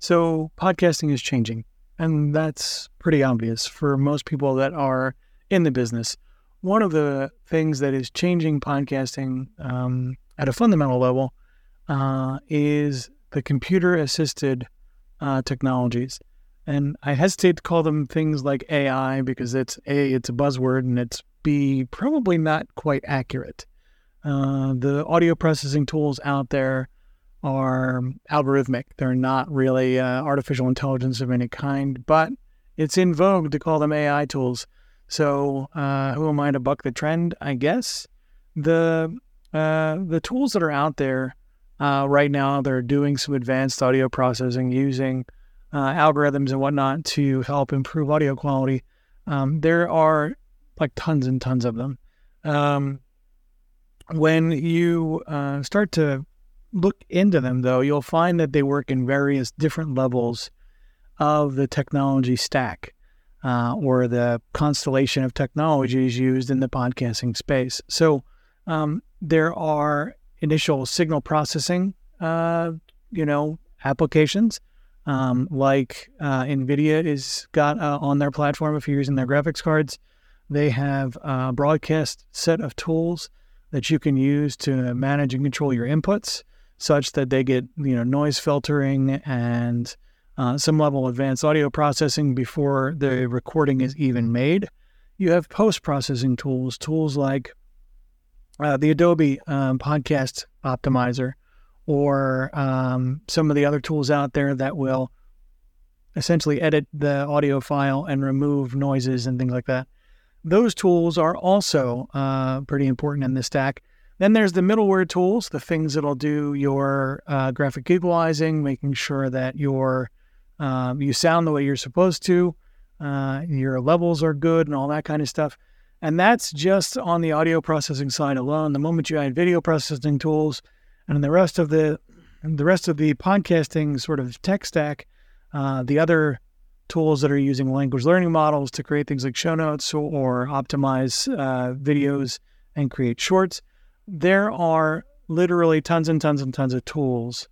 So, podcasting is changing, and that's pretty obvious for most people that are in the business. One of the things that is changing podcasting um, at a fundamental level uh, is the computer assisted uh, technologies. And I hesitate to call them things like AI because it's A, it's a buzzword, and it's B, probably not quite accurate. Uh, the audio processing tools out there are algorithmic. They're not really uh, artificial intelligence of any kind, but it's in vogue to call them AI tools. So uh, who am I to buck the trend? I guess the uh, the tools that are out there uh, right now, they're doing some advanced audio processing using uh, algorithms and whatnot to help improve audio quality. Um, there are like tons and tons of them. Um, when you uh, start to look into them, though, you'll find that they work in various different levels of the technology stack uh, or the constellation of technologies used in the podcasting space. So um, there are initial signal processing, uh, you know, applications um, like uh, NVIDIA is got uh, on their platform if you're using their graphics cards. They have a broadcast set of tools that you can use to manage and control your inputs such that they get you know noise filtering and uh, some level of advanced audio processing before the recording is even made. You have post processing tools, tools like uh, the Adobe um, Podcast Optimizer or um, some of the other tools out there that will essentially edit the audio file and remove noises and things like that. Those tools are also uh, pretty important in the stack. Then there's the middleware tools, the things that'll do your uh, graphic equalizing, making sure that your um, you sound the way you're supposed to, uh, your levels are good, and all that kind of stuff. And that's just on the audio processing side alone. The moment you add video processing tools, and the rest of the the rest of the podcasting sort of tech stack, uh, the other tools that are using language learning models to create things like show notes or, or optimize uh, videos and create shorts, there are literally tons and tons and tons of tools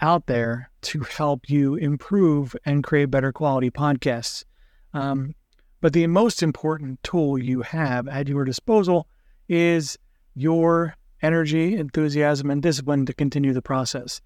out there to help you improve and create better quality podcasts. Um, but the most important tool you have at your disposal is your energy, enthusiasm, and discipline to continue the process.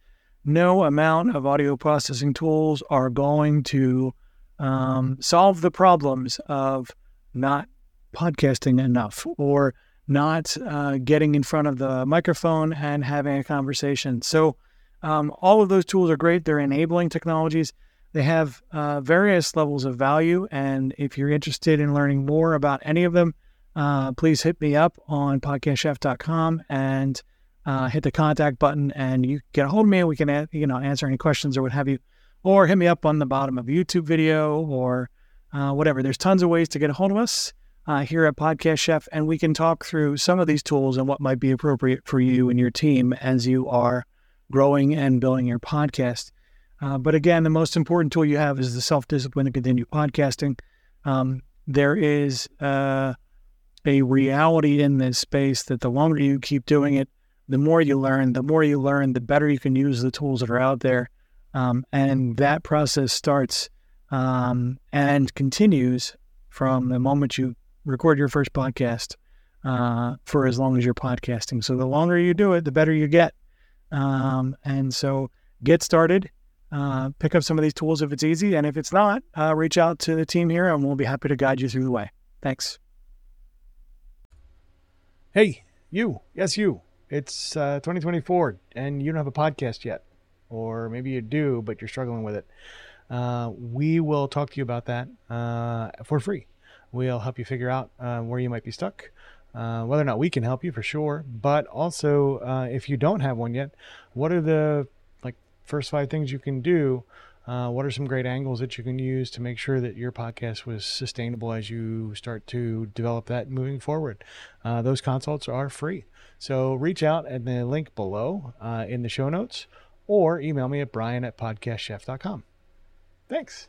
No amount of audio processing tools are going to um, solve the problems of not podcasting enough or not uh, getting in front of the microphone and having a conversation. So, um, all of those tools are great. They're enabling technologies. They have uh, various levels of value. And if you're interested in learning more about any of them, uh, please hit me up on podcastchef.com and uh, hit the contact button, and you get a hold of me. And we can you know answer any questions or what have you, or hit me up on the bottom of a YouTube video or uh, whatever. There's tons of ways to get a hold of us uh, here at Podcast Chef, and we can talk through some of these tools and what might be appropriate for you and your team as you are growing and building your podcast. Uh, but again, the most important tool you have is the self discipline to continue podcasting. Um, there is uh, a reality in this space that the longer you keep doing it, the more you learn. The more you learn, the better you can use the tools that are out there. Um, and that process starts um, and continues from the moment you record your first podcast uh, for as long as you're podcasting. So the longer you do it, the better you get. Um, and so get started. Uh, pick up some of these tools if it's easy. And if it's not, uh, reach out to the team here and we'll be happy to guide you through the way. Thanks. Hey, you. Yes, you. It's uh, 2024 and you don't have a podcast yet. Or maybe you do, but you're struggling with it. Uh, we will talk to you about that uh, for free. We'll help you figure out uh, where you might be stuck, uh, whether or not we can help you for sure. But also, uh, if you don't have one yet, what are the like first five things you can do uh, what are some great angles that you can use to make sure that your podcast was sustainable as you start to develop that moving forward? Uh, those consults are free. So reach out at the link below in the show notes or email me at brian at podcastchef.com. Thanks.